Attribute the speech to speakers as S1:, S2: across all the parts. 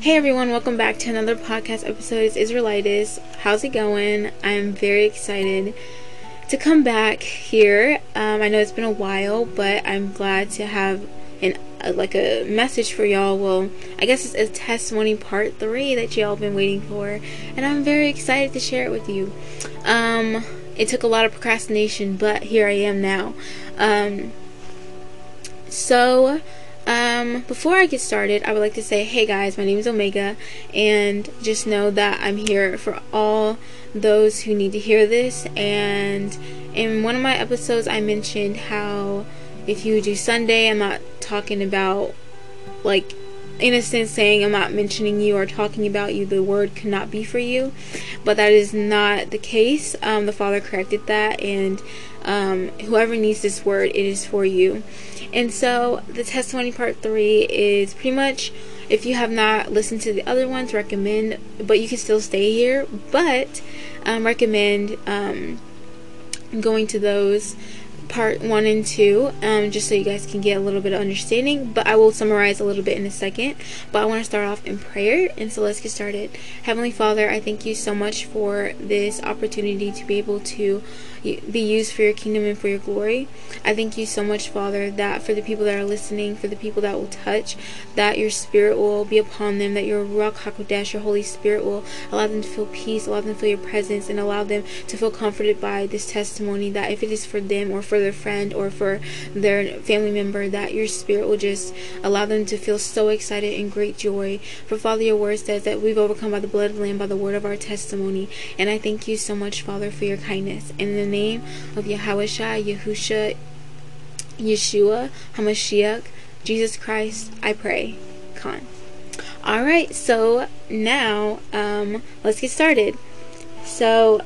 S1: Hey everyone, welcome back to another podcast episode. It's Israelitis. How's it going? I'm very excited to come back here. Um, I know it's been a while, but I'm glad to have an uh, like a message for y'all. Well, I guess it's a testimony part three that y'all have been waiting for, and I'm very excited to share it with you. Um, it took a lot of procrastination, but here I am now. Um, so um, before I get started, I would like to say, hey guys, my name is Omega, and just know that I'm here for all those who need to hear this. And in one of my episodes, I mentioned how if you do Sunday, I'm not talking about like in a sense saying I'm not mentioning you or talking about you, the word cannot be for you. But that is not the case. Um, the Father corrected that, and um, whoever needs this word, it is for you. And so the testimony part three is pretty much if you have not listened to the other ones, recommend, but you can still stay here, but um, recommend um, going to those part one and two, um, just so you guys can get a little bit of understanding. But I will summarize a little bit in a second. But I want to start off in prayer, and so let's get started. Heavenly Father, I thank you so much for this opportunity to be able to be used for your kingdom and for your glory. I thank you so much, Father, that for the people that are listening, for the people that will touch, that your spirit will be upon them, that your Ruach HaKodesh, your Holy Spirit will allow them to feel peace, allow them to feel your presence, and allow them to feel comforted by this testimony that if it is for them or for their friend or for their family member, that your spirit will just allow them to feel so excited and great joy. For Father, your word says that we've overcome by the blood of the Lamb, by the word of our testimony. And I thank you so much, Father, for your kindness. In the name of Yahweh Yahusha, Yeshua, Hamashiach, Jesus Christ, I pray. Khan. Alright, so now um, let's get started. So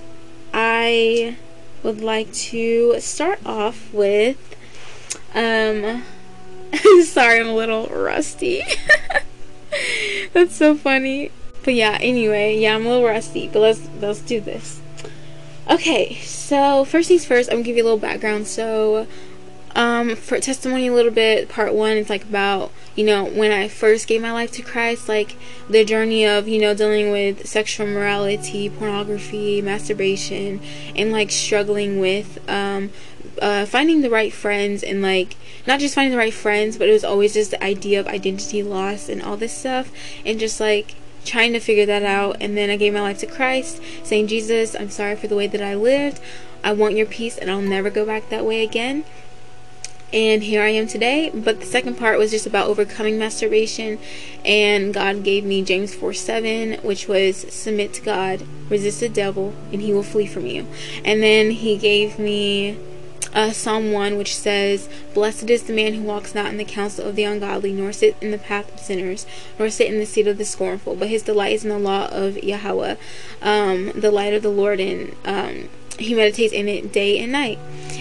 S1: I would like to start off with um sorry I'm a little rusty. That's so funny. But yeah, anyway, yeah, I'm a little rusty, but let's let's do this. Okay, so first things first, I'm gonna give you a little background. So, um, for testimony a little bit, part one, it's like about you know when I first gave my life to Christ, like the journey of you know dealing with sexual morality, pornography, masturbation, and like struggling with um, uh, finding the right friends and like not just finding the right friends, but it was always just the idea of identity loss and all this stuff, and just like trying to figure that out. And then I gave my life to Christ, saying, Jesus, I'm sorry for the way that I lived. I want your peace and I'll never go back that way again. And here I am today. But the second part was just about overcoming masturbation. And God gave me James 4 7, which was submit to God, resist the devil, and he will flee from you. And then He gave me uh, Psalm 1, which says, Blessed is the man who walks not in the counsel of the ungodly, nor sit in the path of sinners, nor sit in the seat of the scornful, but his delight is in the law of Yahweh, um, the light of the Lord, and um, he meditates in it day and night.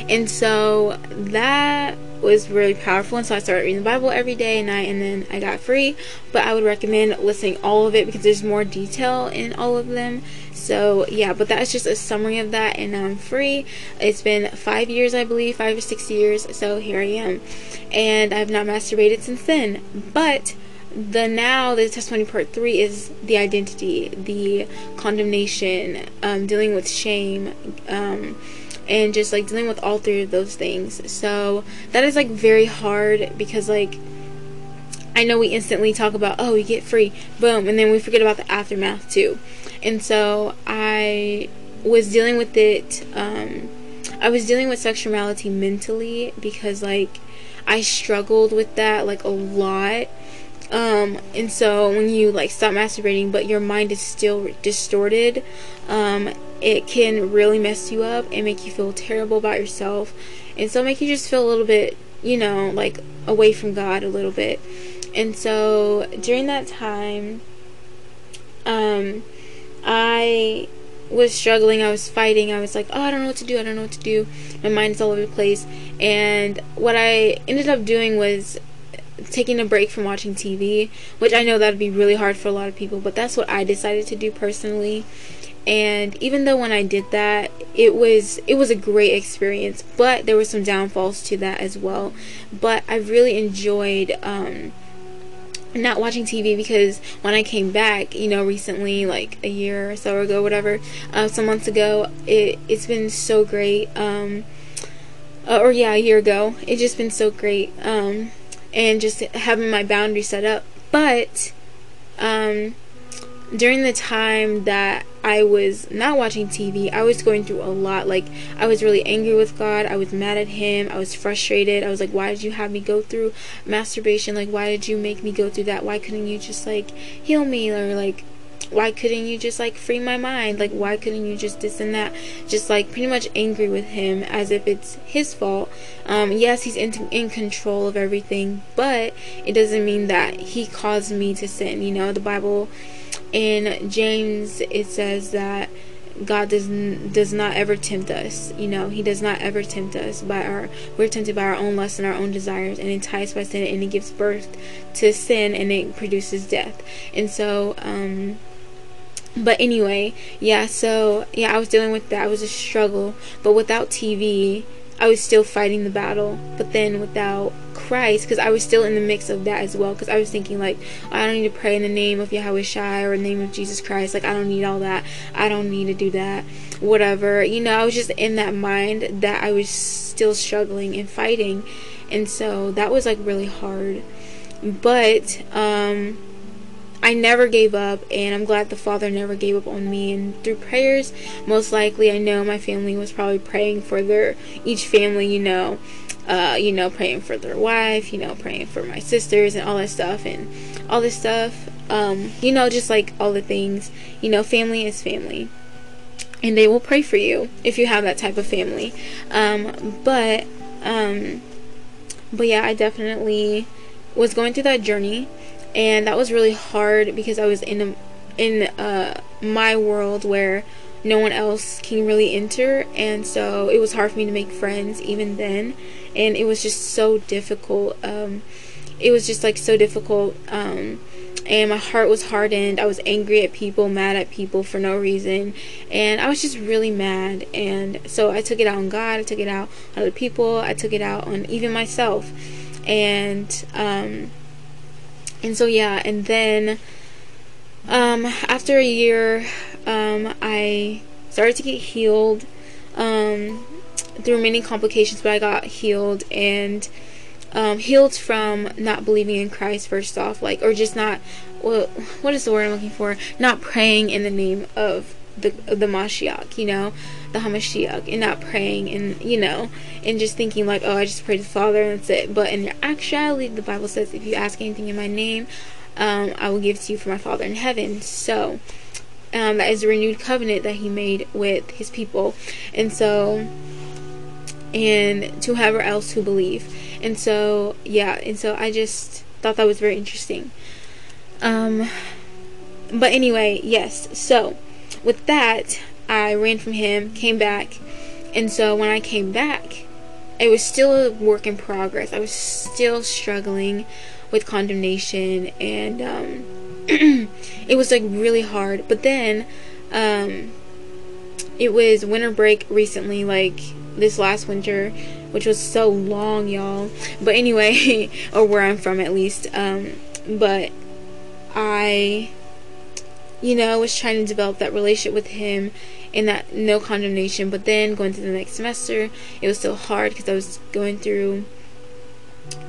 S1: And so that was really powerful. And so I started reading the Bible every day and night and then I got free. But I would recommend listening all of it because there's more detail in all of them. So yeah but that's just a summary of that and now I'm free. It's been five years I believe five or six years. So here I am. And I've not masturbated since then. But the now the testimony part three is the identity the condemnation um, dealing with shame um, and just like dealing with all three of those things. So that is like very hard because like I know we instantly talk about oh we get free, boom, and then we forget about the aftermath too. And so I was dealing with it. Um, I was dealing with sexuality mentally because like I struggled with that like a lot. Um, and so when you like stop masturbating, but your mind is still distorted, um, it can really mess you up and make you feel terrible about yourself. And so make you just feel a little bit you know like away from god a little bit. And so during that time um i was struggling. I was fighting. I was like oh i don't know what to do. I don't know what to do. My mind's all over the place. And what i ended up doing was taking a break from watching tv which i know that would be really hard for a lot of people but that's what i decided to do personally and even though when I did that it was it was a great experience but there were some downfalls to that as well but I really enjoyed um, not watching TV because when I came back, you know, recently, like a year or so ago, whatever, uh, some months ago, it it's been so great. Um, uh, or yeah, a year ago, it's just been so great. Um, and just having my boundary set up, but um, during the time that I was not watching TV, I was going through a lot. Like, I was really angry with God. I was mad at Him. I was frustrated. I was like, why did you have me go through masturbation? Like, why did you make me go through that? Why couldn't you just, like, heal me? Or, like, why couldn't you just, like, free my mind? Like, why couldn't you just this and that? Just, like, pretty much angry with Him as if it's His fault. Um, yes, He's in, in control of everything, but it doesn't mean that He caused me to sin. You know, the Bible in James it says that God does does not ever tempt us. You know, He does not ever tempt us by our. We're tempted by our own lust and our own desires, and enticed by sin, and it gives birth to sin, and it produces death. And so, um, but anyway, yeah. So yeah, I was dealing with that. It was a struggle, but without TV, I was still fighting the battle. But then without Christ, because I was still in the mix of that as well, because I was thinking like, I don't need to pray in the name of Yahawashi or the name of Jesus Christ. Like I don't need all that. I don't need to do that. Whatever. You know, I was just in that mind that I was still struggling and fighting, and so that was like really hard. But um I never gave up, and I'm glad the Father never gave up on me. And through prayers, most likely, I know my family was probably praying for their each family, you know, uh, you know, praying for their wife, you know, praying for my sisters and all that stuff, and all this stuff. Um, you know, just like all the things, you know, family is family, and they will pray for you if you have that type of family. Um, but, um, but yeah, I definitely was going through that journey and that was really hard because I was in a, in uh, my world where no one else can really enter. And so it was hard for me to make friends even then. And it was just so difficult um, it was just like so difficult um, and my heart was hardened. I was angry at people mad at people for no reason. And i was just really mad. And so i took it out on god. I took it out on other people. I took it out on even myself. And um, and so yeah and then um, after a year um, i started to get healed um, through many complications but i got healed and um, healed from not believing in christ first off like or just not well, what is the word i'm looking for? Not praying in the name of the the Mashiach, you know, the Hamashiach, and not praying and you know, and just thinking like, oh, I just pray to the Father and that's it. But in actuality, the Bible says, if you ask anything in my name, um, I will give to you for my Father in heaven. So um, that is a renewed covenant that He made with His people, and so and to whoever else who believe. And so yeah, and so I just thought that was very interesting. Um, but anyway, yes. So with that, I ran from him, came back, and so when I came back, it was still a work in progress. I was still struggling with condemnation, and um, it was like really hard. But then, um, it was winter break recently, like this last winter, which was so long, y'all. But anyway, or where I'm from at least. Um, but I you know, I was trying to develop that relationship with him and that no condemnation. But then going to the next semester, it was so hard because I was going through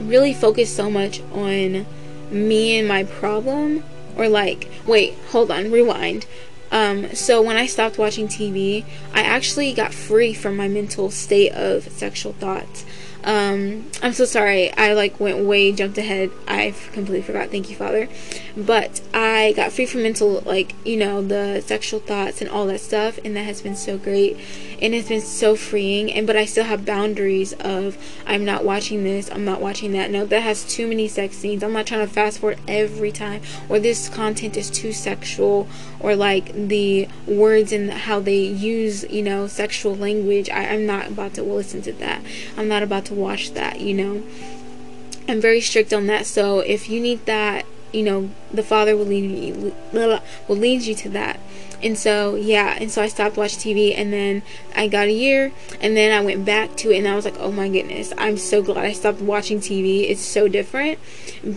S1: really focused so much on me and my problem. Or like, wait, hold on, rewind. Um, so when I stopped watching TV, I actually got free from my mental state of sexual thoughts. Um, I'm so sorry. I like went way jumped ahead. I completely forgot. Thank you, Father. But I got free from mental, like you know, the sexual thoughts and all that stuff, and that has been so great, and it's been so freeing. And but I still have boundaries of I'm not watching this. I'm not watching that. No, that has too many sex scenes. I'm not trying to fast forward every time, or this content is too sexual, or like the words and how they use, you know, sexual language. I, I'm not about to listen to that. I'm not about to to watch that, you know. I'm very strict on that. So if you need that, you know, the Father will lead you will lead you to that. And so, yeah, and so I stopped watching TV and then I got a year and then I went back to it and I was like, oh my goodness, I'm so glad I stopped watching TV. It's so different.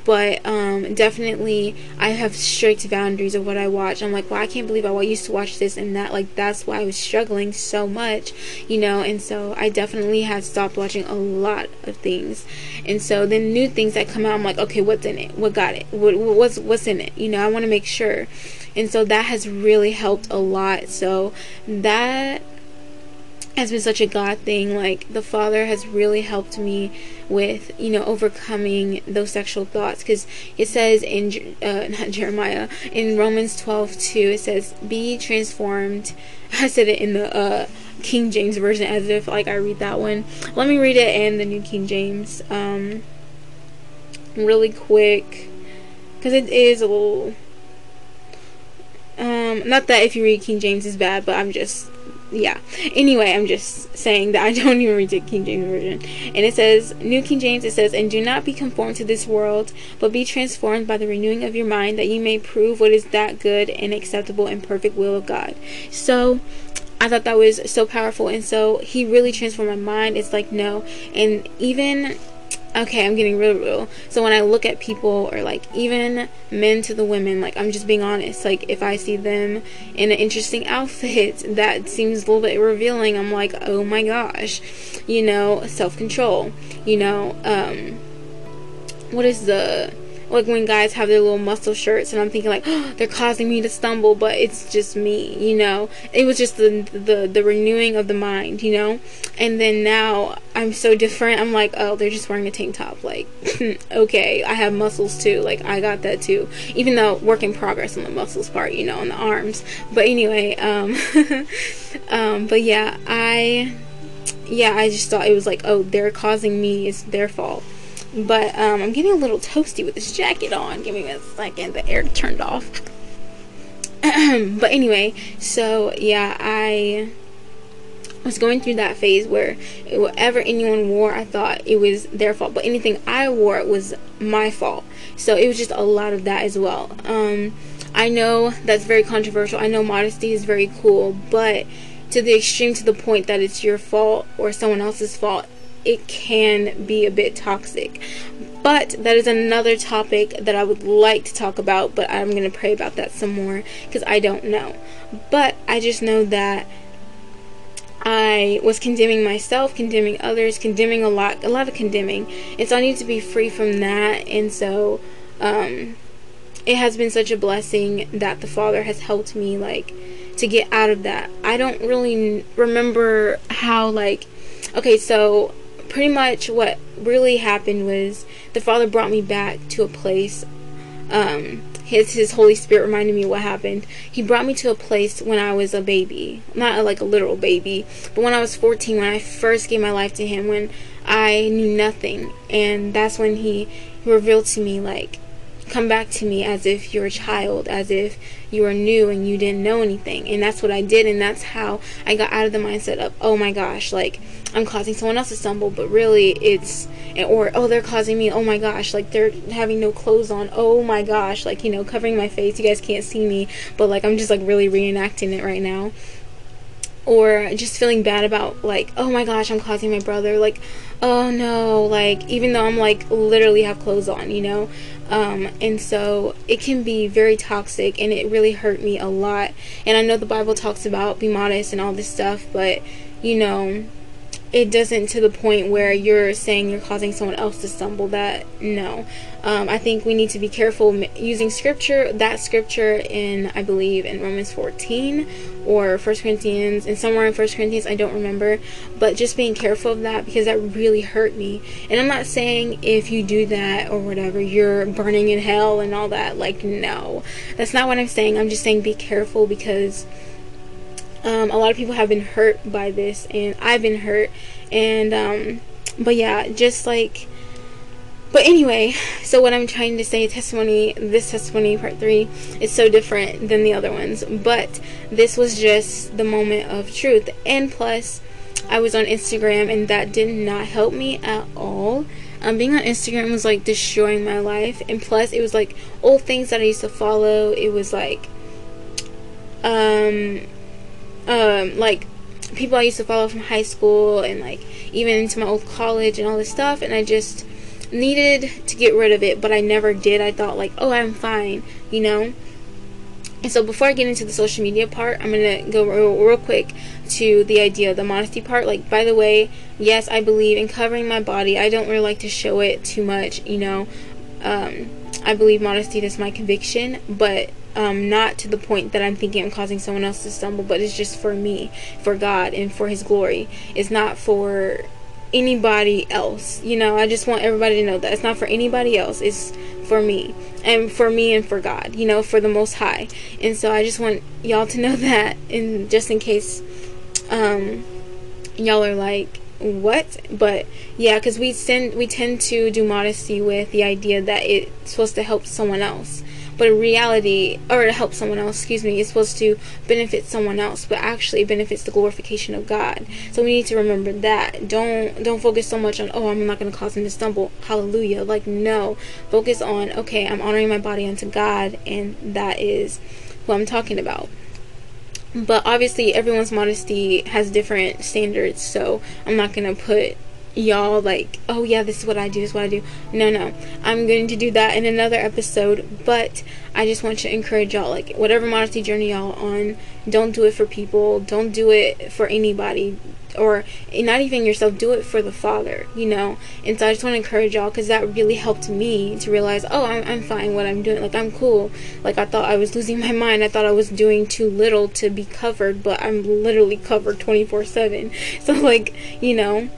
S1: But um, definitely, I have strict boundaries of what I watch. I'm like, well, I can't believe I used to watch this and that. Like, that's why I was struggling so much, you know, and so I definitely had stopped watching a lot of things. And so then new things that come out, I'm like, okay, what's in it? What got it? What, what's, what's in it? You know, I want to make sure and so that has really helped a lot so that has been such a God thing. Like the Father has really helped me with, you know, overcoming those sexual thoughts. Because it says in uh, not Jeremiah in Romans twelve two, it says, "Be transformed." I said it in the uh, King James version as if like I read that one. Let me read it in the New King James, um, really quick, because it is a little um, not that if you read King James is bad, but I'm just yeah. Anyway, I'm just saying that I don't even read the King James version. And it says, New King James, it says, And do not be conformed to this world, but be transformed by the renewing of your mind, that you may prove what is that good and acceptable and perfect will of God. So, I thought that was so powerful. And so, he really transformed my mind. It's like, no. And even okay, I'm getting real real. So when I look at people or like even men to the women, like I'm just being honest. Like if I see them in an interesting outfit that seems a little bit revealing, I'm like, oh my gosh, you know, self control. You know, um, what is the like when guys have their little muscle shirts and I'm thinking like oh, they're causing me to stumble but it's just me you know? It was just the the the renewing of the mind you know? And then now I'm so different. I'm like oh they're just wearing a tank top like okay I have muscles too like I got that too. Even though work in progress on the muscles part you know on the arms. But anyway um um but yeah I yeah I just thought it was like oh they're causing me it's their fault but um, I'm getting a little toasty with this jacket on. Give me a second. The air turned off. but anyway, so yeah, I was going through that phase where whatever anyone wore, I thought it was their fault. But anything I wore was my fault. So it was just a lot of that as well. Um, I know that's very controversial. I know modesty is very cool, but to the extreme to the point that it's your fault or someone else's fault it can be a bit toxic. But that is another topic that I would like to talk about, but I'm going to pray about that some more because I don't know. But I just know that I was condemning myself, condemning others, condemning a lot, a lot of condemning. And so I need to be free from that. And so, um, it has been such a blessing that the Father has helped me, like, to get out of that. I don't really remember how, like, okay, so pretty much what really happened was the Father brought me back to a place. Um, his his Holy Spirit reminded me what happened. He brought me to a place when I was a baby, not a, like a literal baby, but when I was 14, when I first gave my life to Him, when I knew nothing, and that's when He revealed to me like come back to me as if you're a child, as if you are new and you didn't know anything. And that's what I did, and that's how I got out of the mindset of, oh my gosh, like I'm causing someone else to stumble, but really it's, or oh, they're causing me, oh my gosh, like they're having no clothes on, oh my gosh, like, you know, covering my face. You guys can't see me, but like I'm just like really reenacting it right now or just feeling bad about like oh my gosh i'm causing my brother like oh no like even though i'm like literally have clothes on you know? Um, and so it can be very toxic and it really hurt me a lot. And i know the bible talks about be modest and all this stuff but you know it doesn't to the point where you're saying you're causing someone else to stumble that no. Um, i think we need to be careful using scripture that scripture in i believe in romans 14 or First corinthians and somewhere in First corinthians i don't remember but just being careful of that because that really hurt me. And i'm not saying if you do that or whatever you're burning in hell and all that like no. That's not what i'm saying. I'm just saying be careful because um, a lot of people have been hurt by this, and I've been hurt. And, um, but yeah, just like, but anyway, so what I'm trying to say, testimony, this testimony part three is so different than the other ones. But this was just the moment of truth. And plus, I was on Instagram, and that did not help me at all. um, being on Instagram was like destroying my life, and plus it was like old things that I used to follow. It was like, um, um, like people I used to follow from high school and like even into my old college and all this stuff, and I just needed to get rid of it, but I never did. I thought like, oh, I'm fine, you know. And so before I get into the social media part, I'm gonna go real, real quick to the idea of the modesty part. Like, by the way, yes, I believe in covering my body. I don't really like to show it too much, you know. Um, I believe modesty is my conviction, but um, not to the point that I'm thinking I'm causing someone else to stumble, but it's just for me, for God, and for His glory. It's not for anybody else. You know, I just want everybody to know that it's not for anybody else. It's for me and for me and for God, you know, for the most high. And so I just want y'all to know that and just in case um y'all are like what but yeah because we tend we tend to do modesty with the idea that it's supposed to help someone else but in reality or to help someone else excuse me it's supposed to benefit someone else but actually it benefits the glorification of god. So we need to remember that. Don't don't focus so much on oh i'm not going to cause him to stumble. Hallelujah. Like no. Focus on okay i'm honoring my body unto god and that is who i'm talking about. But obviously everyone's modesty has different standards so i'm not going to put y'all like, oh yeah, this is what I do, this is what I do. No, no. I'm going to do that in another episode, but I just want to encourage y'all, like, whatever modesty journey y'all on, don't do it for people, don't do it for anybody, or not even yourself, do it for the Father, you know? And so I just want to encourage y'all because that really helped me to realize, oh, I'm, I'm fine what I'm doing. Like, I'm cool. Like, I thought I was losing my mind. I thought I was doing too little to be covered, but I'm literally covered 24 7. So, like, you know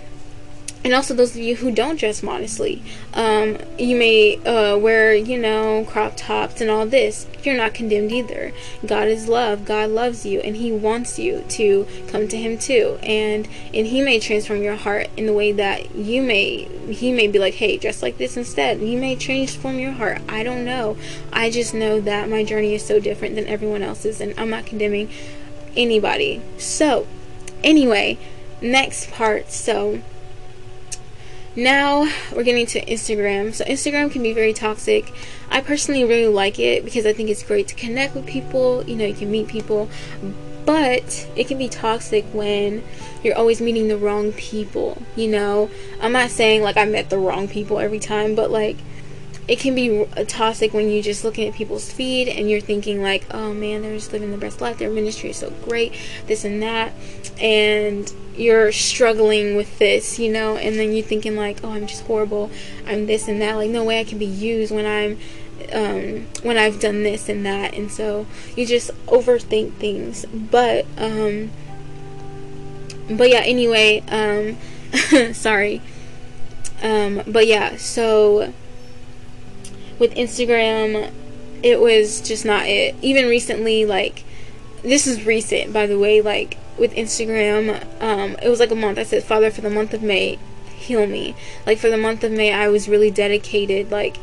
S1: and also those of you who don't dress modestly um, you may uh, wear you know crop tops and all this. You're not condemned either. God is love. God loves you and he wants you to come to him too. And and he may transform your heart in the way that you may he may be like hey dress like this instead. He may transform your heart. I don't know. I just know that my journey is so different than everyone else's and i'm not condemning anybody. So anyway next part. So now we're getting to Instagram. So Instagram can be very toxic. I personally really like it because I think it's great to connect with people. You know, you can meet people, but it can be toxic when you're always meeting the wrong people. You know, I'm not saying like I met the wrong people every time, but like it can be toxic when you're just looking at people's feed and you're thinking like, oh man, they're just living the best life. Their ministry is so great, this and that, and you're struggling with this, you know, and then you're thinking like, oh, I'm just horrible. I'm this and that. Like, no way I can be used when I'm um, when I've done this and that, and so you just overthink things. But um, but yeah. Anyway, um, sorry. Um, but yeah. So with Instagram, it was just not it. Even recently, like, this is recent, by the way, like, with Instagram, um, it was like a month. I said, Father, for the month of May, heal me. Like, for the month of May, I was really dedicated, like,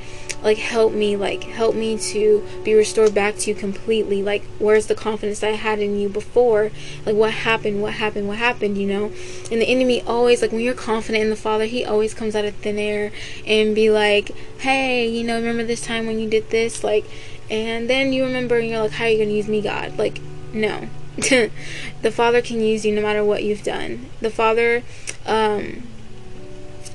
S1: like help me like help me to be restored back to you completely. Like where's the confidence i had in you before? Like what happened? What happened? What happened you know? And the enemy always like when you're confident in the father he always comes out of thin air and be like hey you know remember this time when you did this? Like and then you remember and you're like how are you gonna use me god? Like no. The father can use you no matter what you've done. The father um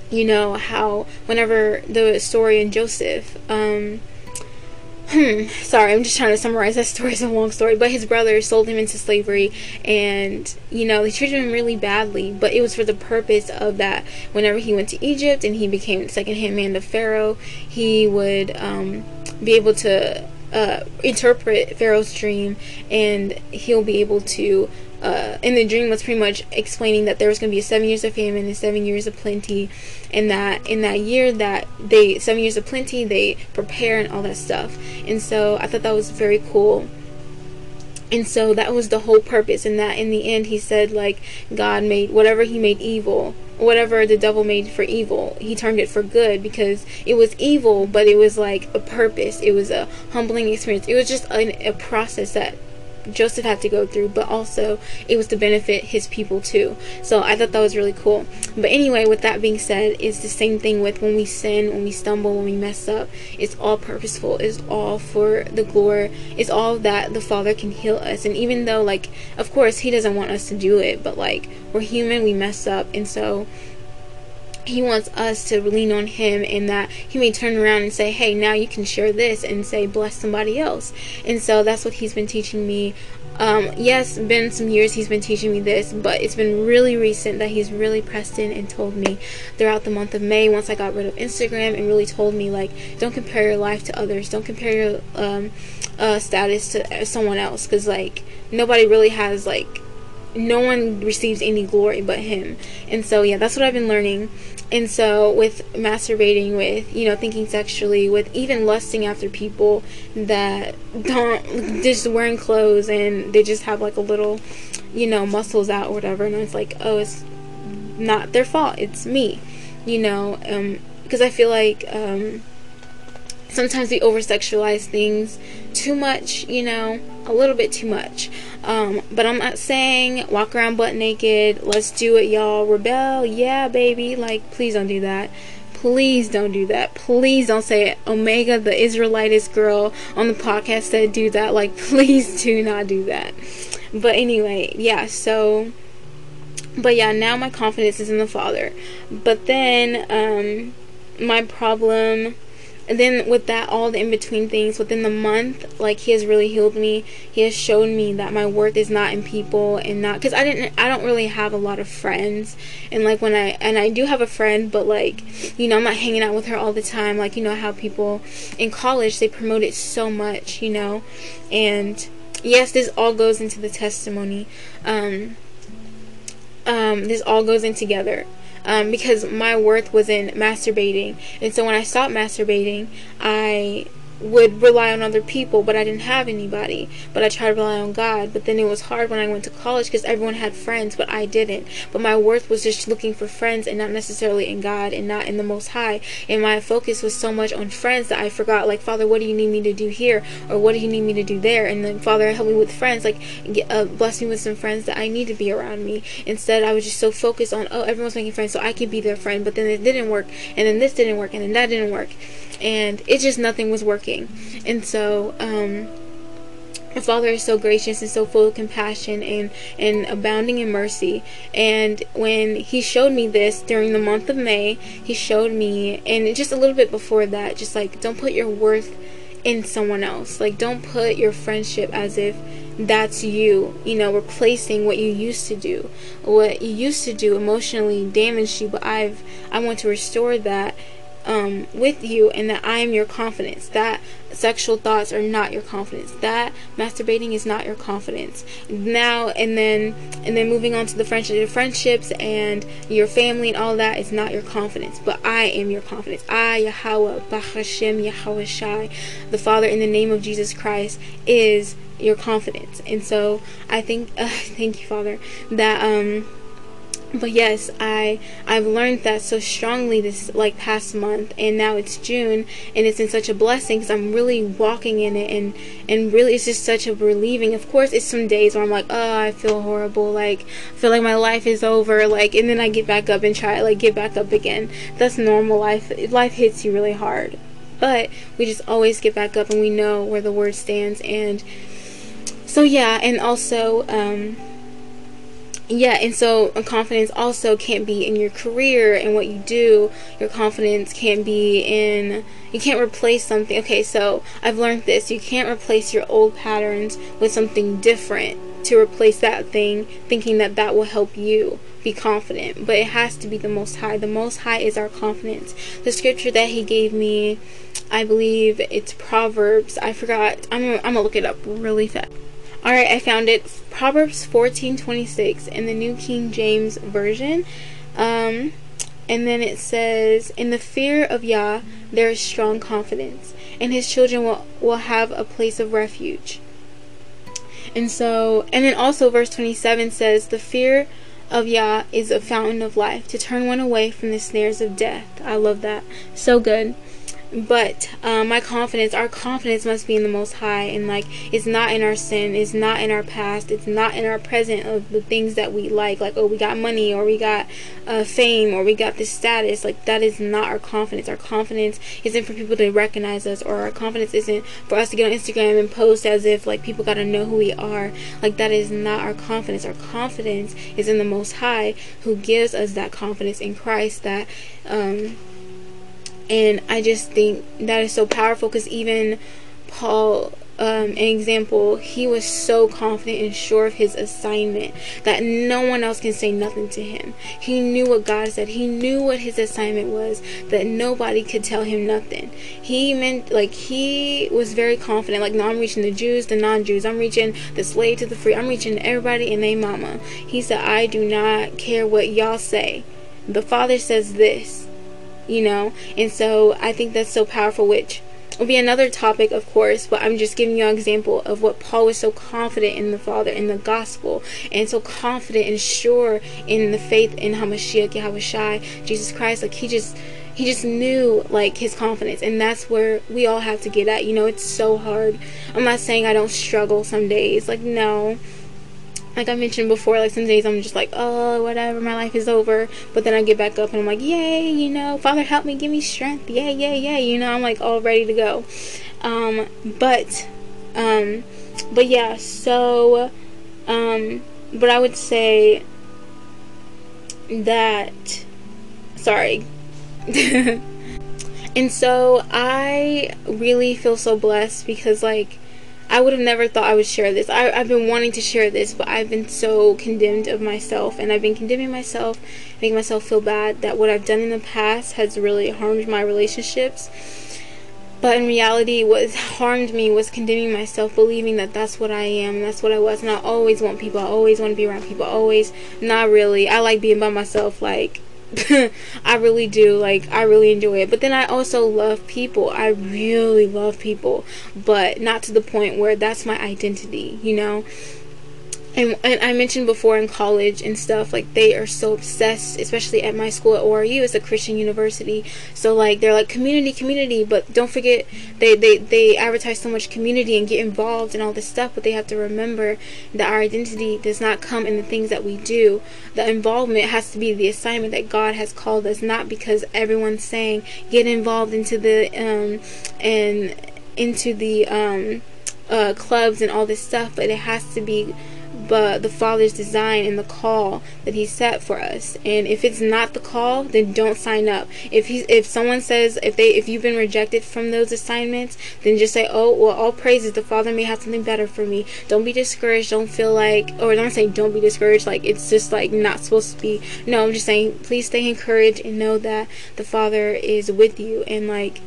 S1: you know how whenever the story in Joseph, um, hmm, sorry, I'm just trying to summarize that story. It's a long story, but his brother sold him into slavery, and you know they treated him really badly. But it was for the purpose of that. Whenever he went to Egypt and he became second-hand man to Pharaoh, he would um, be able to uh, interpret Pharaoh's dream, and he'll be able to uh, and the dream was pretty much explaining that there was going to be seven years of famine and seven years of plenty, and that in that year that they seven years of plenty they prepare and all that stuff. And so I thought that was very cool. And so that was the whole purpose. And that in the end, he said like God made whatever He made evil, whatever the devil made for evil, He turned it for good because it was evil, but it was like a purpose. It was a humbling experience. It was just a, a process that Joseph had to go through, but also it was to benefit his people too. So I thought that was really cool. But anyway, with that being said, it's the same thing with when we sin, when we stumble, when we mess up. It's all purposeful. It's all for the glory. It's all that the Father can heal us. And even though, like, of course, He doesn't want us to do it, but like, we're human, we mess up. And so he wants us to lean on him and that he may turn around and say hey now you can share this and say bless somebody else. And so that's what he's been teaching me. Um, yes been some years he's been teaching me this but it's been really recent that he's really pressed in and told me throughout the month of may once i got rid of instagram and really told me like don't compare your life to others. Don't compare your um, uh, status to someone else. Because like nobody really has like no one receives any glory but him. And so, yeah, that's what I've been learning. And so, with masturbating, with, you know, thinking sexually, with even lusting after people that don't, just wearing clothes and they just have like a little, you know, muscles out or whatever. And it's like, oh, it's not their fault. It's me, you know, um, because I feel like, um, sometimes we over sexualize things too much, you know, a little bit too much. Um, but I'm not saying walk around butt naked. Let's do it, y'all. Rebel, yeah, baby. Like, please don't do that. Please don't do that. Please don't say it. Omega, the Israelitist girl on the podcast, said do that. Like, please do not do that. But anyway, yeah, so. But yeah, now my confidence is in the Father. But then, um, my problem and then with that all the in between things within the month like he has really healed me. He has shown me that my worth is not in people and not because i didn't i don't really have a lot of friends. And like when i and i do have a friend but like you know i'm not hanging out with her all the time. Like you know how people in college they promote it so much you know? And yes this all goes into the testimony. Um um this all goes in together um, because my worth was in masturbating. And so when I stopped masturbating, I would rely on other people, but I didn't have anybody. But I tried to rely on God. But then it was hard when I went to college because everyone had friends, but I didn't. But my worth was just looking for friends and not necessarily in God and not in the Most High. And my focus was so much on friends that I forgot, like, Father, what do you need me to do here? Or what do you need me to do there? And then, Father, help me with friends. Like, get, uh, bless me with some friends that I need to be around me. Instead, I was just so focused on, oh, everyone's making friends, so I can be their friend. But then it didn't work. And then this didn't work. And then that didn't work and it just nothing was working. And so, um, my Father is so gracious and so full of compassion and, and abounding in mercy. And when He showed me this during the month of May, He showed me, and just a little bit before that, just like, don't put your worth in someone else. Like, don't put your friendship as if that's you, you know, replacing what you used to do. What you used to do emotionally damaged you, but I've, I want to restore that um, with you and that I am your confidence. That sexual thoughts are not your confidence. That masturbating is not your confidence. Now and then and then moving on to the friendship, your friendships and your family and all that is not your confidence. But I am your confidence. I Yahweh Bahashem Yahweh Shai, the Father in the name of Jesus Christ is your confidence. And so I think uh, thank you, Father, that um but yes i i've learned that so strongly this like past month and now it's june and it's in such a blessing because i'm really walking in it and and really it's just such a relieving. Of course it's some days where i'm like oh i feel horrible like I feel like my life is over like and then i get back up and try like get back up again. That's normal life life hits you really hard. But we just always get back up and we know where the word stands and so yeah and also um yeah and so confidence also can't be in your career and what you do. Your confidence can't be in you can't replace something. Okay so i've learned this. You can't replace your old patterns with something different to replace that thing thinking that that will help you be confident. But it has to be the most high. The most high is our confidence. The scripture that he gave me i believe it's proverbs. I forgot. I'm, I'm gonna look it up really fast Alright, I found it. Proverbs 14:26 in the New King James Version. Um, and then it says, In the fear of Yah there is strong confidence, and his children will, will have a place of refuge. And so, and then also verse 27 says, The fear of Yah is a fountain of life, to turn one away from the snares of death. I love that. So good. But um, my confidence our confidence must be in the most high and like it's not in our sin it's not in our past it's not in our present of the things that we like like oh we got money or we got uh, fame or we got this status like that is not our confidence. Our confidence isn't for people to recognize us or our confidence isn't for us to get on instagram and post as if like people gotta know who we are. Like that is not our confidence. Our confidence is in the most high who gives us that confidence in christ that um and I just think that is so powerful because even Paul, um, an example, he was so confident and sure of his assignment that no one else can say nothing to him. He knew what God said, he knew what his assignment was, that nobody could tell him nothing. He meant, like, he was very confident, like, no, I'm reaching the Jews, the non Jews, I'm reaching the slave to the free, I'm reaching everybody and they mama. He said, I do not care what y'all say. The Father says this you know? And so I think that's so powerful, which will be another topic, of course, but I'm just giving you an example of what Paul was so confident in the Father, in the gospel, and so confident and sure in the faith in Hamashiach, Yahushai, Jesus Christ. Like, he just he just knew like his confidence and that's where we all have to get at you know it's so hard i'm not saying i don't struggle some days like no like I mentioned before, like some days I'm just like, oh, whatever, my life is over. But then I get back up and I'm like, yay, you know, Father, help me, give me strength, yay, yay, yay, you know, I'm like all ready to go. Um, but, um, but yeah, so, um, but I would say that, sorry. and so I really feel so blessed because, like, I would have never thought I would share this. I, have been wanting to share this, but I've been so condemned of myself, and I've been condemning myself, making myself feel bad that what I've done in the past has really harmed my relationships. But in reality, what has harmed me was condemning myself, believing that that's what I am, that's what I was, and I always want people, I always want to be around people, always. Not really. I like being by myself, like I really do. Like, I really enjoy it. But then I also love people. I really love people. But not to the point where that's my identity, you know? And, and I mentioned before in college and stuff, like they are so obsessed, especially at my school at ORU, it's a Christian university. So like they're like community, community, but don't forget they, they, they advertise so much community and get involved and all this stuff, but they have to remember that our identity does not come in the things that we do. The involvement has to be the assignment that God has called us, not because everyone's saying get involved into the um and into the um uh clubs and all this stuff, but it has to be but the Father's design and the call that He set for us. And if it's not the call, then don't sign up. If he, if someone says if they if you've been rejected from those assignments, then just say, oh well, all praises. The Father may have something better for me. Don't be discouraged. Don't feel like, or don't say don't be discouraged. Like it's just like not supposed to be. No, I'm just saying, please stay encouraged and know that the Father is with you and like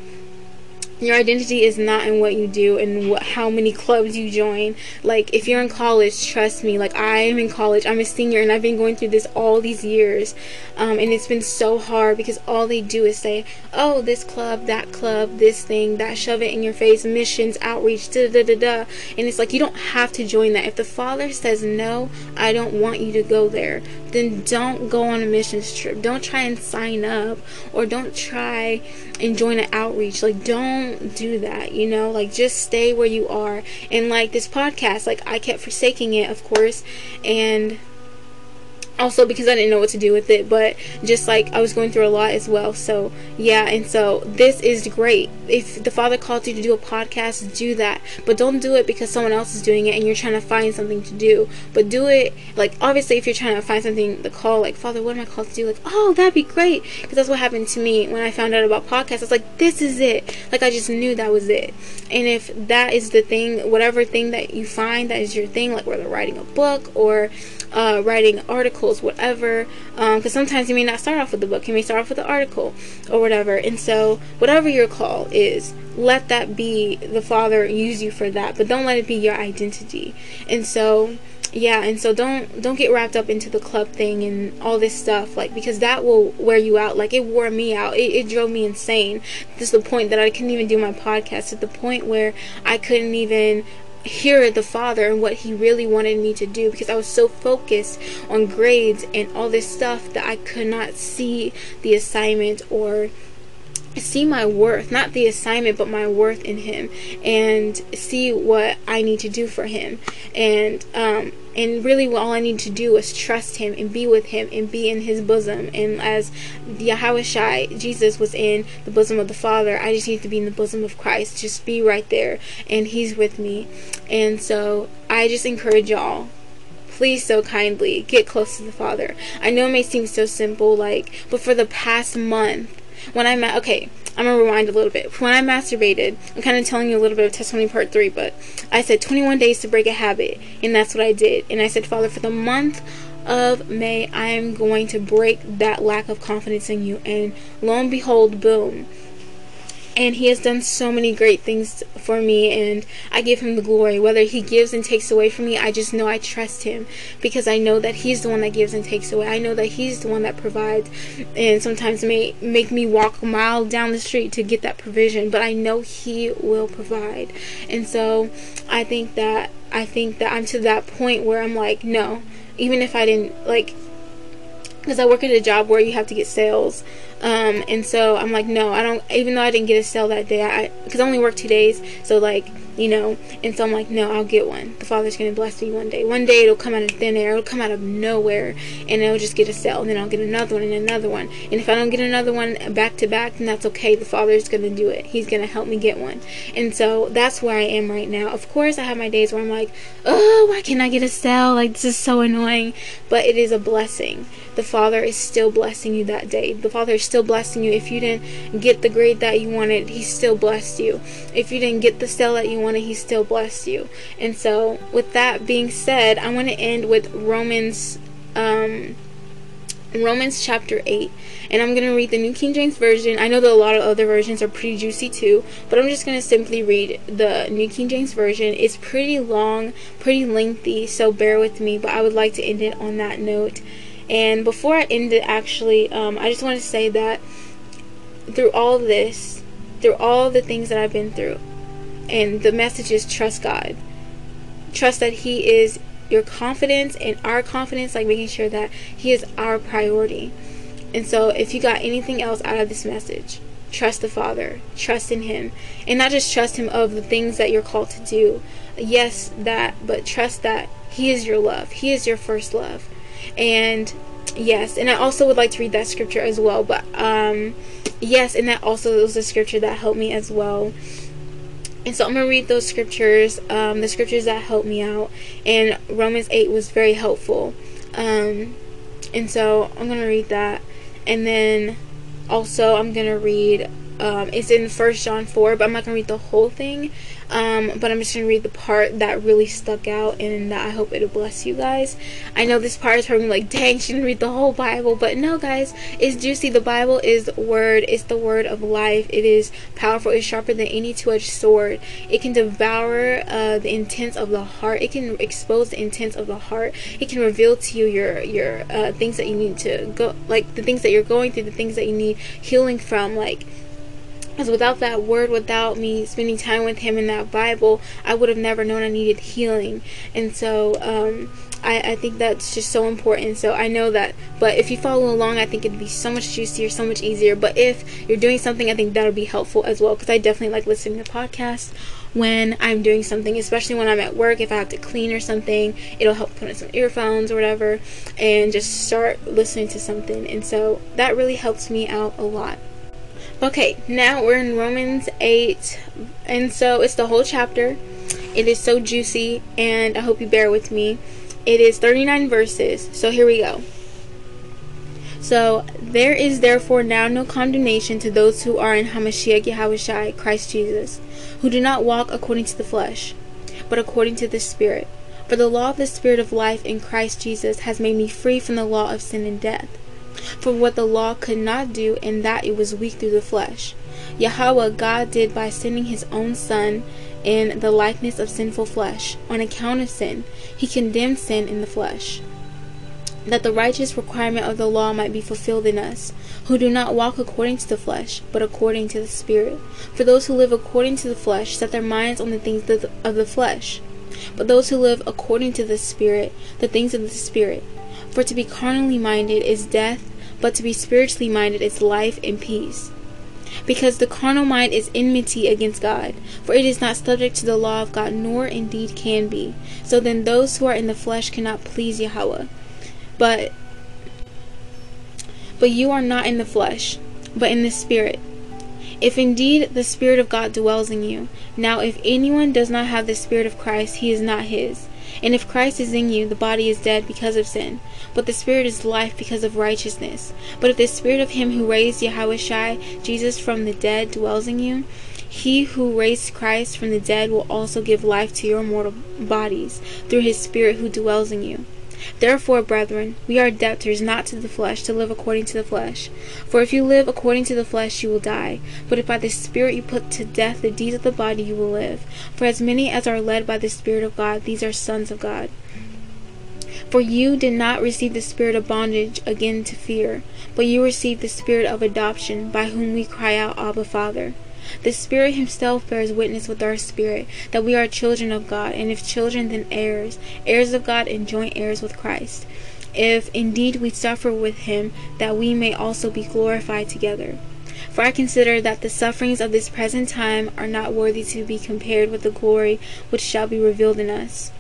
S1: your identity is not in what you do and what how many clubs you join. Like if you're in college, trust me, like I am in college, I'm a senior and I've been going through this all these years. Um, and it's been so hard because all they do is say, Oh, this club, that club, this thing, that shove it in your face, missions, outreach, da da da da and it's like you don't have to join that. If the father says no, I don't want you to go there, then don't go on a mission trip. Don't try and sign up or don't try and join an outreach. Like don't do that, you know? Like just stay where you are. And like this podcast, like I kept forsaking it, of course, and also because I didn't know what to do with it, but just like I was going through a lot as well. So, yeah, and so this is great. If the Father called you to do a podcast, do that. But don't do it because someone else is doing it and you're trying to find something to do. But do it, like, obviously, if you're trying to find something to call, like, Father, what am I called to do? Like, oh, that'd be great. Because that's what happened to me when I found out about podcasts. I was like, this is it. Like, I just knew that was it. And if that is the thing, whatever thing that you find that is your thing, like whether writing a book or uh, writing articles, whatever. Because um, sometimes you may not start off with the book, you may start off with the article or whatever. And so, whatever your call is, let that be the Father use you for that, but don't let it be your identity. And so, yeah and so don't don't get wrapped up into the club thing and all this stuff like because that will wear you out like it wore me out it, it drove me insane to the point that i couldn't even do my podcast at the point where i couldn't even hear the Father and what He really wanted me to do because I was so focused on grades and all this stuff that I could not see the assignment or see my worth, not the assignment, but my worth in Him, and see what I need to do for Him, and um, and really all I need to do is trust Him and be with Him and be in His bosom. And as Yahweh Jesus was in the bosom of the Father, I just need to be in the bosom of Christ, just be right there, and He's with me. And so I just encourage y'all please so kindly get close to the Father. I know it may seem so simple, like, but for the past month, when I met, okay, I'm gonna rewind a little bit. When I masturbated, I'm kind of telling you a little bit of testimony part three, but I said 21 days to break a habit, and that's what I did. And I said, Father, for the month of May, I am going to break that lack of confidence in you. And lo and behold, boom, and he has done so many great things for me and I give him the glory. Whether he gives and takes away from me I just know I trust him because I know that he's the one that gives and takes away. I know that he's the one that provides and sometimes may make me walk a mile down the street to get that provision but I know he will provide. And so I think that I think that I'm to that point where I'm like no. Even if I didn't like because I work at a job where you have to get sales um, and so I'm like, no, I don't. Even though I didn't get a sale that day, I because I only worked two days, so like you know. And so I'm like, no, I'll get one. The Father's gonna bless me one day. One day it'll come out of thin air. It'll come out of nowhere, and it'll just get a sale. And then I'll get another one and another one. And if I don't get another one back to back, then that's okay. The Father's gonna do it. He's gonna help me get one. And so that's where I am right now. Of course, I have my days where I'm like, oh, why can't I get a sale? Like this is so annoying. But it is a blessing. The Father is still blessing you that day. The Father is still blessing you. If you didn't get the grade that you wanted, He still blessed you. If you didn't get the sale that you wanted, He still blessed you. And so, with that being said, I want to end with Romans. Um, Romans chapter 8. And I'm going to read the New King James Version. I know that a lot of other versions are pretty juicy too, but I'm just going to simply read the New King James Version. It's pretty long, pretty lengthy, so bear with me, but I would like to end it on that note. And before I end it, actually, um, I just want to say that through all this, through all the things that I've been through, and the message is trust God. Trust that He is your confidence and our confidence, like making sure that He is our priority. And so, if you got anything else out of this message, trust the Father, trust in Him, and not just trust Him of the things that you're called to do. Yes, that, but trust that He is your love, He is your first love. And yes, and I also would like to read that scripture as well. But um, yes, and that also was a scripture that helped me as well. And so I'm to read those scriptures, um, the scriptures that helped me out. And Romans 8 was very helpful. Um, and so I'm to read that. And then also I'm to read, um, it's in First John 4, but I'm not to read the whole thing. Um, but I'm just going to read the part that really stuck out and that I hope it'll bless you guys. I know this part is probably like, dang, she didn't read the whole Bible. But no, guys, it's juicy. The Bible is word. It's the word of life. It is powerful. It's sharper than any two-edged sword. It can devour uh, the intents of the heart. It can expose the intents of the heart. It can reveal to you your, your uh, things that you need to go, like the things that you're going through, the things that you need healing from, like because without that word, without me spending time with him in that Bible, I would have never known I needed healing. And so, um, I, I think that's just so important. So I know that, but if you follow along, I think it'd be so much juicier, so much easier. But if you're doing something, I think that'll be helpful as well because I definitely like listening to podcasts when I'm doing something, especially when I'm at work. If I have to clean or something, it'll help put in some earphones or whatever and just start listening to something. And so that really helps me out a lot. Okay, now we're in Romans 8, and so it's the whole chapter. It is so juicy, and I hope you bear with me. It is 39 verses, so here we go. So, there is therefore now no condemnation to those who are in Hamashiach Yahawashi, Christ Jesus, who do not walk according to the flesh, but according to the Spirit. For the law of the Spirit of life in Christ Jesus has made me free from the law of sin and death for what the law could not do, in that it was weak through the flesh. Yahweh God did by sending his own Son in the likeness of sinful flesh. On account of sin, he condemned sin in the flesh, that the righteous requirement of the law might be fulfilled in us, who do not walk according to the flesh, but according to the Spirit. For those who live according to the flesh set their minds on the things of the flesh, but those who live according to the Spirit, the things of the Spirit. For to be carnally minded is death, but to be spiritually minded is life and peace. Because the carnal mind is enmity against God, for it is not subject to the law of God, nor indeed can be. So then those who are in the flesh cannot please Yahweh. But but you are not in the flesh, but in the spirit. If indeed the Spirit of God dwells in you. Now if anyone does not have the Spirit of Christ, he is not his. And if Christ is in you, the body is dead because of sin, but the Spirit is life because of righteousness. But if the Spirit of him who raised Yahweh Jesus from the dead, dwells in you, he who raised Christ from the dead will also give life to your mortal bodies through his Spirit who dwells in you. Therefore, brethren, we are debtors not to the flesh to live according to the flesh. For if you live according to the flesh, you will die. But if by the Spirit you put to death the deeds of the body, you will live. For as many as are led by the Spirit of God, these are sons of God. For you did not receive the spirit of bondage again to fear, but you received the spirit of adoption, by whom we cry out, Abba, Father. The Spirit Himself bears witness with our spirit that we are children of God, and if children, then heirs, heirs of God and joint heirs with Christ. If indeed we suffer with Him, that we may also be glorified together. For I consider that the sufferings of this present time are not worthy to be compared with the glory which shall be revealed in us.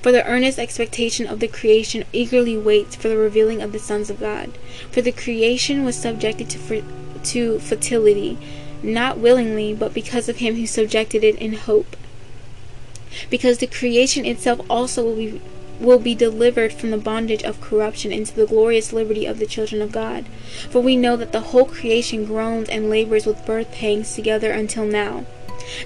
S1: For the earnest expectation of the creation eagerly waits for the revealing of the sons of God. For the creation was subjected to, to fertility not willingly, but because of him who subjected it in hope. Because the creation itself also will be will be delivered from the bondage of corruption into the glorious liberty of the children of God. For we know that the whole creation groans and labors with birth pangs together until now.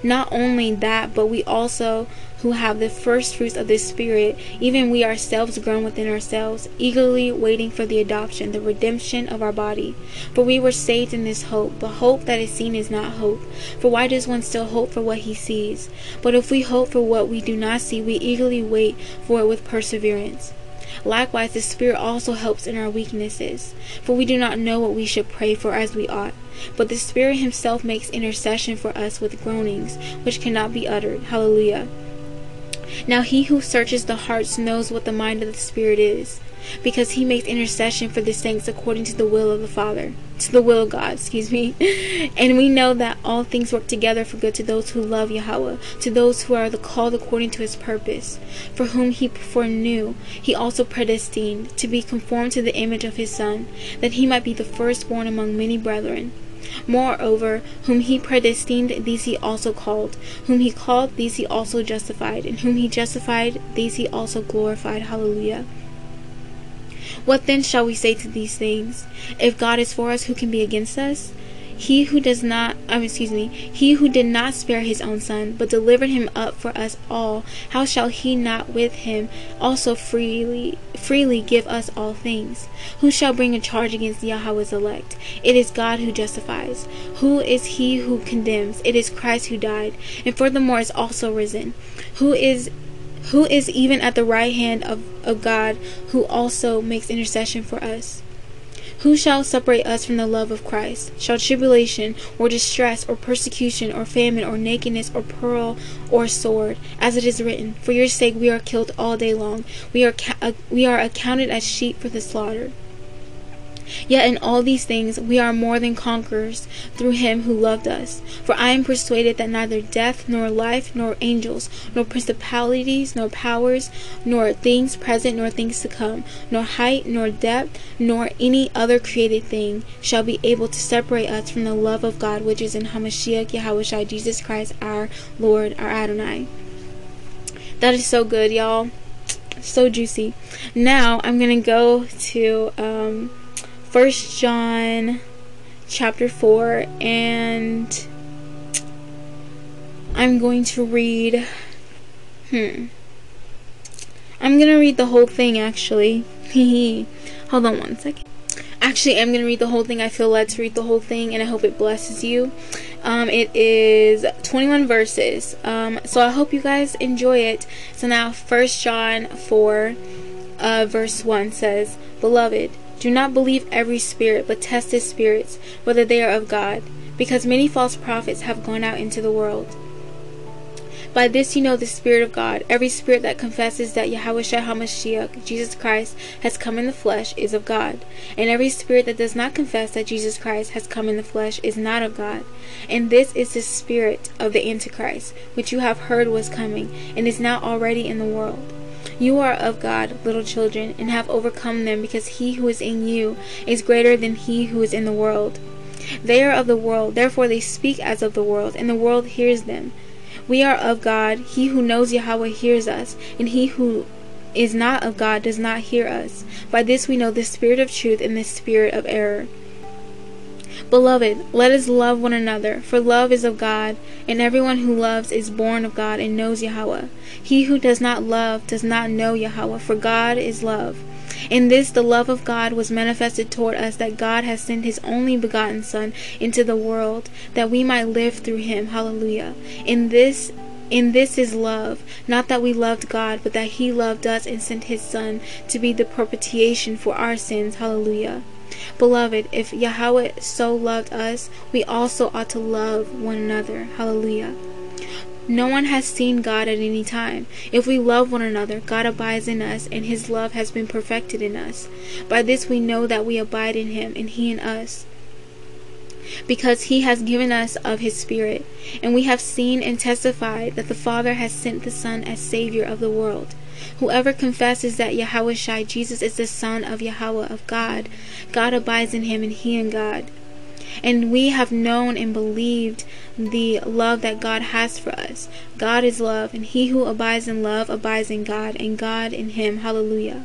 S1: Not only that, but we also who have the first fruits of the Spirit, even we ourselves groan within ourselves, eagerly waiting for the adoption, the redemption of our body. For we were saved in this hope, but hope that is seen is not hope. For why does one still hope for what he sees? But if we hope for what we do not see, we eagerly wait for it with perseverance. Likewise, the Spirit also helps in our weaknesses, for we do not know what we should pray for as we ought. But the Spirit Himself makes intercession for us with groanings which cannot be uttered. Hallelujah. Now he who searches the hearts knows what the mind of the Spirit is, because he makes intercession for the saints according to the will of the Father, to the will of God, excuse me. And we know that all things work together for good to those who love Yahweh, to those who are the called according to his purpose, for whom he foreknew, he also predestined to be conformed to the image of his Son, that he might be the firstborn among many brethren. Moreover, whom he predestined, these he also called. Whom he called, these he also justified. And whom he justified, these he also glorified. Hallelujah. What then shall we say to these things? If God is for us, who can be against us? He who does not, um, excuse me, he who did not spare his own son, but delivered him up for us all, how shall he not with him also freely, freely give us all things? Who shall bring a charge against Yahweh's elect? It is God who justifies. Who is he who condemns? It is Christ who died, and furthermore is also risen. Who is who is even at the right hand of, of God, who also makes intercession for us? Who shall separate us from the love of Christ? Shall tribulation, or distress, or persecution, or famine, or nakedness, or peril, or sword? As it is written, For your sake we are killed all day long. We are, ca- uh, we are accounted as sheep for the slaughter. Yet in all these things we are more than conquerors through him who loved us. For I am persuaded that neither death, nor life, nor angels, nor principalities, nor powers, nor things present, nor things to come, nor height, nor depth, nor any other created thing shall be able to separate us from the love of God which is in Hamashiach Yahweh Jesus Christ our Lord, our Adonai. That is so good, y'all. So juicy. Now I'm gonna go to um First John chapter 4 and I'm going to read hmm I'm going to read the whole thing actually. Hold on one second. Actually, I'm going to read the whole thing. I feel led to read the whole thing and I hope it blesses you. Um, it is 21 verses. Um, so I hope you guys enjoy it. So now, First John 4, uh, verse 1 says, Beloved, do not believe every spirit, but test the spirits, whether they are of God, because many false prophets have gone out into the world. By this you know the Spirit of God. Every spirit that confesses that Yahweh HaMashiach, Jesus Christ, has come in the flesh is of God. And every spirit that does not confess that Jesus Christ has come in the flesh is not of God. And this is the spirit of the Antichrist, which you have heard was coming, and is now already in the world. You are of God, little children, and have overcome them, because he who is in you is greater than he who is in the world. They are of the world, therefore they speak as of the world, and the world hears them. We are of God. He who knows Yahweh hears us, and he who is not of God does not hear us. By this we know the spirit of truth and the spirit of error. Beloved, let us love one another, for love is of God, and everyone who loves is born of God and knows Yahweh. He who does not love does not know Yahweh, for God is love. In this the love of God was manifested toward us that God has sent his only begotten Son into the world that we might live through him. Hallelujah. In this in this is love, not that we loved God, but that he loved us and sent his Son to be the propitiation for our sins. Hallelujah. Beloved, if Yahweh so loved us, we also ought to love one another. Hallelujah. No one has seen God at any time. If we love one another, God abides in us, and his love has been perfected in us. By this we know that we abide in him, and he in us. Because he has given us of his Spirit. And we have seen and testified that the Father has sent the Son as Savior of the world. Whoever confesses that Yahweh Jesus is the Son of Yahweh of God, God abides in him, and he in God. And we have known and believed the love that God has for us. God is love, and he who abides in love abides in God, and God in him. Hallelujah.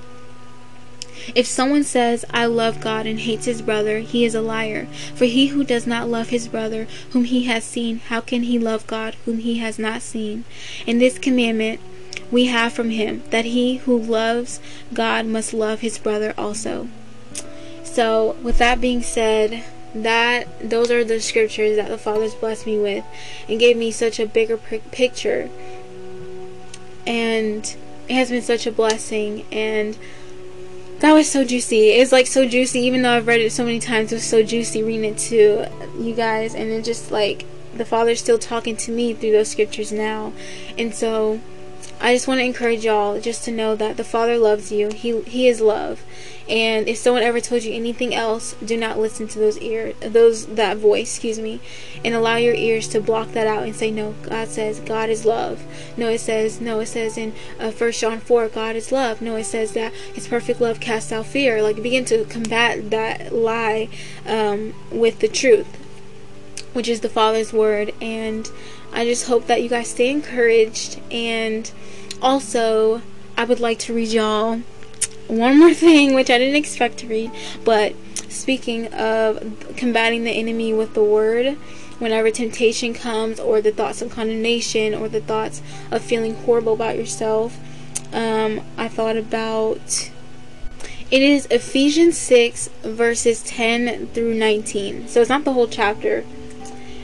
S1: If someone says, I love God and hates his brother, he is a liar. For he who does not love his brother whom he has seen, how can he love God whom he has not seen? And this commandment we have from him, that he who loves God must love his brother also. So, with that being said, that those are the scriptures that the Father's blessed me with and gave me such a bigger picture. And it has been such a blessing and that was so juicy. It's like so juicy, even though I've read it so many times. It was so juicy reading it to you guys, and it just like the Father's still talking to me through those scriptures now, and so I just want to encourage y'all just to know that the Father loves you. He He is love, and if someone ever told you anything else, do not listen to those ear those that voice, excuse me, and allow your ears to block that out and say no. God says God is love. No, it says no. It says in uh, First John four, God is love. No, it says that His perfect love casts out fear. Like begin to combat that lie um, with the truth, which is the Father's word. And I just hope that you guys stay encouraged. And also, I would like to read y'all one more thing, which I didn't expect to read, but speaking of combating the enemy with the word, whenever temptation comes, or the thoughts of condemnation, or the thoughts of feeling horrible about yourself, um, I thought about it is Ephesians 6, verses 10 through 19. So it's not the whole chapter,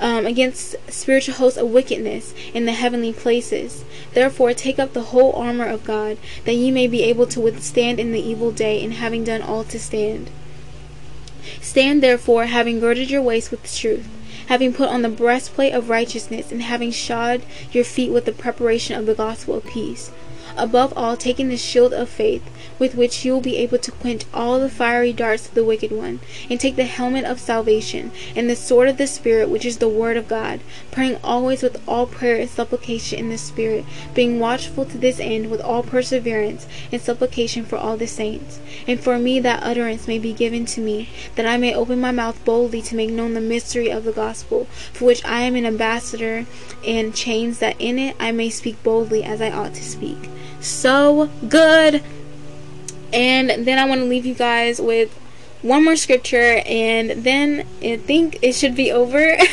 S1: um, against spiritual hosts of wickedness in the heavenly places. Therefore, take up the whole armor of God, that ye may be able to withstand in the evil day, and having done all to stand. Stand therefore, having girded your waist with truth having put on the breastplate of righteousness, and having shod your feet with the preparation of the gospel of peace. Above all, taking the shield of faith, with which you will be able to quench all the fiery darts of the wicked one, and take the helmet of salvation, and the sword of the Spirit, which is the word of God, praying always with all prayer and supplication in the Spirit, being watchful to this end with all perseverance and supplication for all the saints. And for me that utterance may be given to me, that I may open my mouth boldly to make known the mystery of the gospel, for which I am an ambassador, and chains that in it I may speak boldly as I ought to speak. So good. And then I want to leave you guys with one more scripture, and then I think it should be over.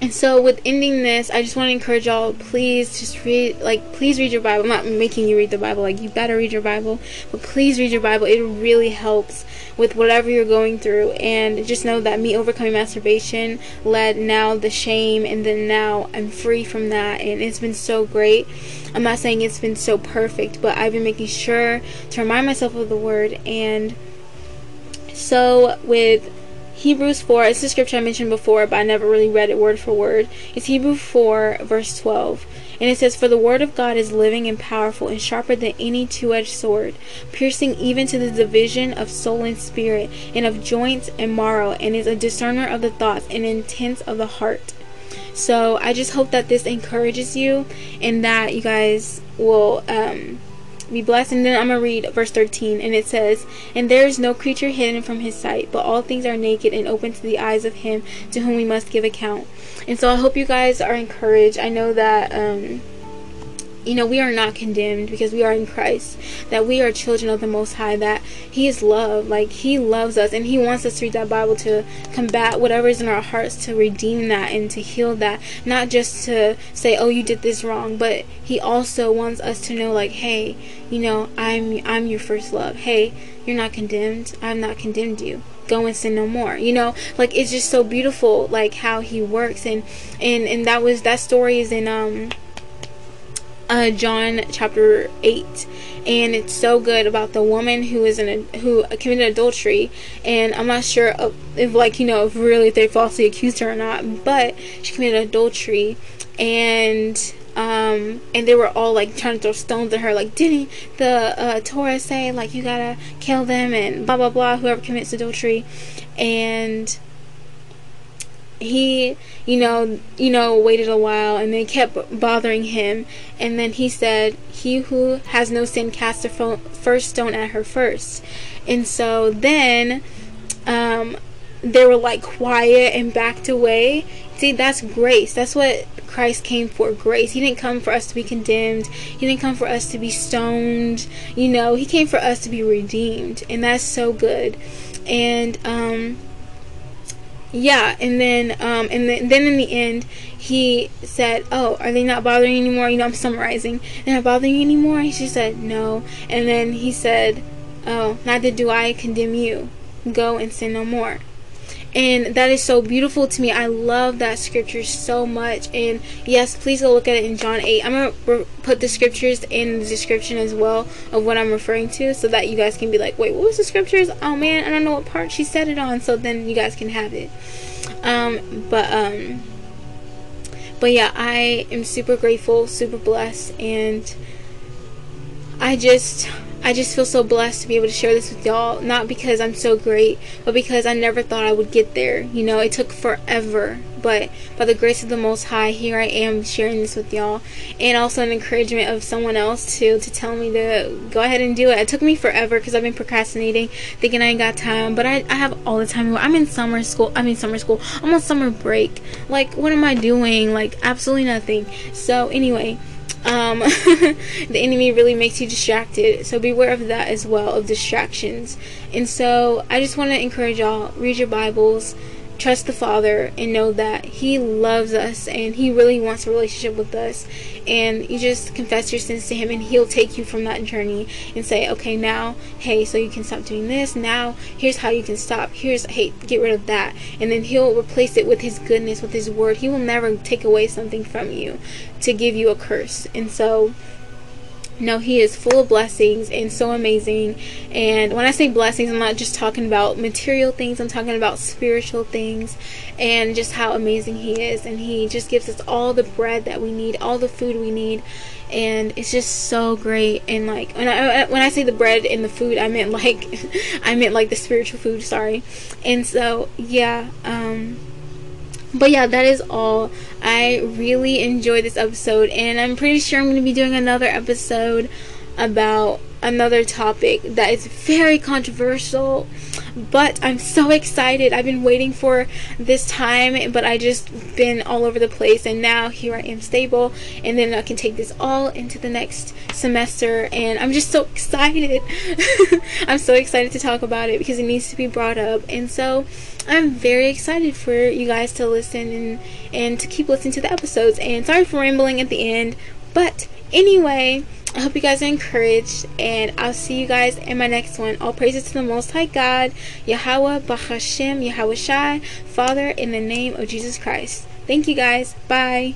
S1: And so, with ending this, I just want to encourage y'all, please just read, like, please read your Bible. I'm not making you read the Bible, like, you better read your Bible, but please read your Bible. It really helps with whatever you're going through. And just know that me overcoming masturbation led now the shame, and then now I'm free from that. And it's been so great. I'm not saying it's been so perfect, but I've been making sure to remind myself of the word. And so, with Hebrews 4, it's the scripture I mentioned before, but I never really read it word for word. It's Hebrews 4, verse 12. And it says, For the word of God is living and powerful and sharper than any two edged sword, piercing even to the division of soul and spirit, and of joints and marrow, and is a discerner of the thoughts and intents of the heart. So I just hope that this encourages you and that you guys will um, be blessed. And then I'm going to read verse 13, and it says, And there is no creature hidden from his sight, but all things are naked and open to the eyes of him to whom we must give account. And so I hope you guys are encouraged. I know that. Um, you know, we are not condemned because we are in Christ, that we are children of the Most High, that He is love. Like, He loves us and He wants us to read that Bible to combat whatever is in our hearts, to redeem that and to heal that. Not just to say, oh, you did this wrong, but He also wants us to know, like, hey, you know, I'm, I'm your first love. Hey, you're not condemned. I've not condemned you go and sin no more you know like it's just so beautiful like how he works and and and that was that story is in um uh, John chapter 8 and it's so good about the woman who is in a, who committed adultery and I'm not sure if like you know if really if they falsely accused her or not but she committed adultery and um, and they were all like trying to throw stones at her like didn't the uh, Torah say like you gotta kill them and blah blah blah whoever commits adultery? And he you know you know waited a while and they kept bothering him. And then he said he who has no sin cast the first stone at her first. And so then um, they were like quiet and backed away. See that's grace. That's what christ came for grace. He didn't come for us to be condemned. He didn't come for us to be stoned. You know he came for us to be redeemed and that's so good. And um yeah and then um and then, then in the end he said oh are they not bothering you anymore? You know i'm summarizing. They're not bothering you anymore? And she said no. And then he said oh neither do i condemn you. Go and sin no more and that is so beautiful to me. I love that scripture so much. And yes, please go look at it in John 8. I'm going to put the scriptures in the description as well of what I'm referring to so that you guys can be like, wait, what was the scriptures? Oh man, I don't know what part she said it on. So then you guys can have it. Um, but, um, but yeah, I am super grateful, super blessed, and I just I just feel so blessed to be able to share this with y'all. Not because I'm so great, but because I never thought I would get there. You know, it took forever. But by the grace of the Most High, here I am sharing this with y'all. And also an encouragement of someone else too to tell me to go ahead and do it. It took me forever because I've been procrastinating, thinking I ain't got time. But I, I have all the time. I'm in summer school. I mean, summer school. I'm on summer break. Like, what am I doing? Like, absolutely nothing. So, anyway um, the enemy really makes you distracted. So beware of that as well, of distractions. And so I just want to encourage y'all read your Bibles, trust the Father and know that He loves us and He really wants a relationship with us. And you just confess your sins to Him and He'll take you from that journey and say, okay, now, hey, so you can stop doing this. Now, here's how you can stop. Here's, hey, get rid of that. And then He'll replace it with His goodness, with His word. He will never take away something from you to give you a curse. And so, no, he is full of blessings and so amazing. And when I say blessings, I'm not just talking about material things, I'm talking about spiritual things and just how amazing he is. And he just gives us all the bread that we need, all the food we need. And it's just so great. And like when I when I say the bread and the food, I meant like I meant like the spiritual food, sorry. And so, yeah, um but yeah, that is all. I really enjoyed this episode, and I'm pretty sure I'm going to be doing another episode about another topic that is very controversial but I'm so excited. I've been waiting for this time, but I just been all over the place and now here I am stable and then I can take this all into the next semester and I'm just so excited. I'm so excited to talk about it because it needs to be brought up. And so I'm very excited for you guys to listen and and to keep listening to the episodes. And sorry for rambling at the end, but anyway, I hope you guys are encouraged, and I'll see you guys in my next one. All praises to the Most High God, Yahawa, Bahashem, Yahawashi, Father, in the name of Jesus Christ. Thank you guys. Bye.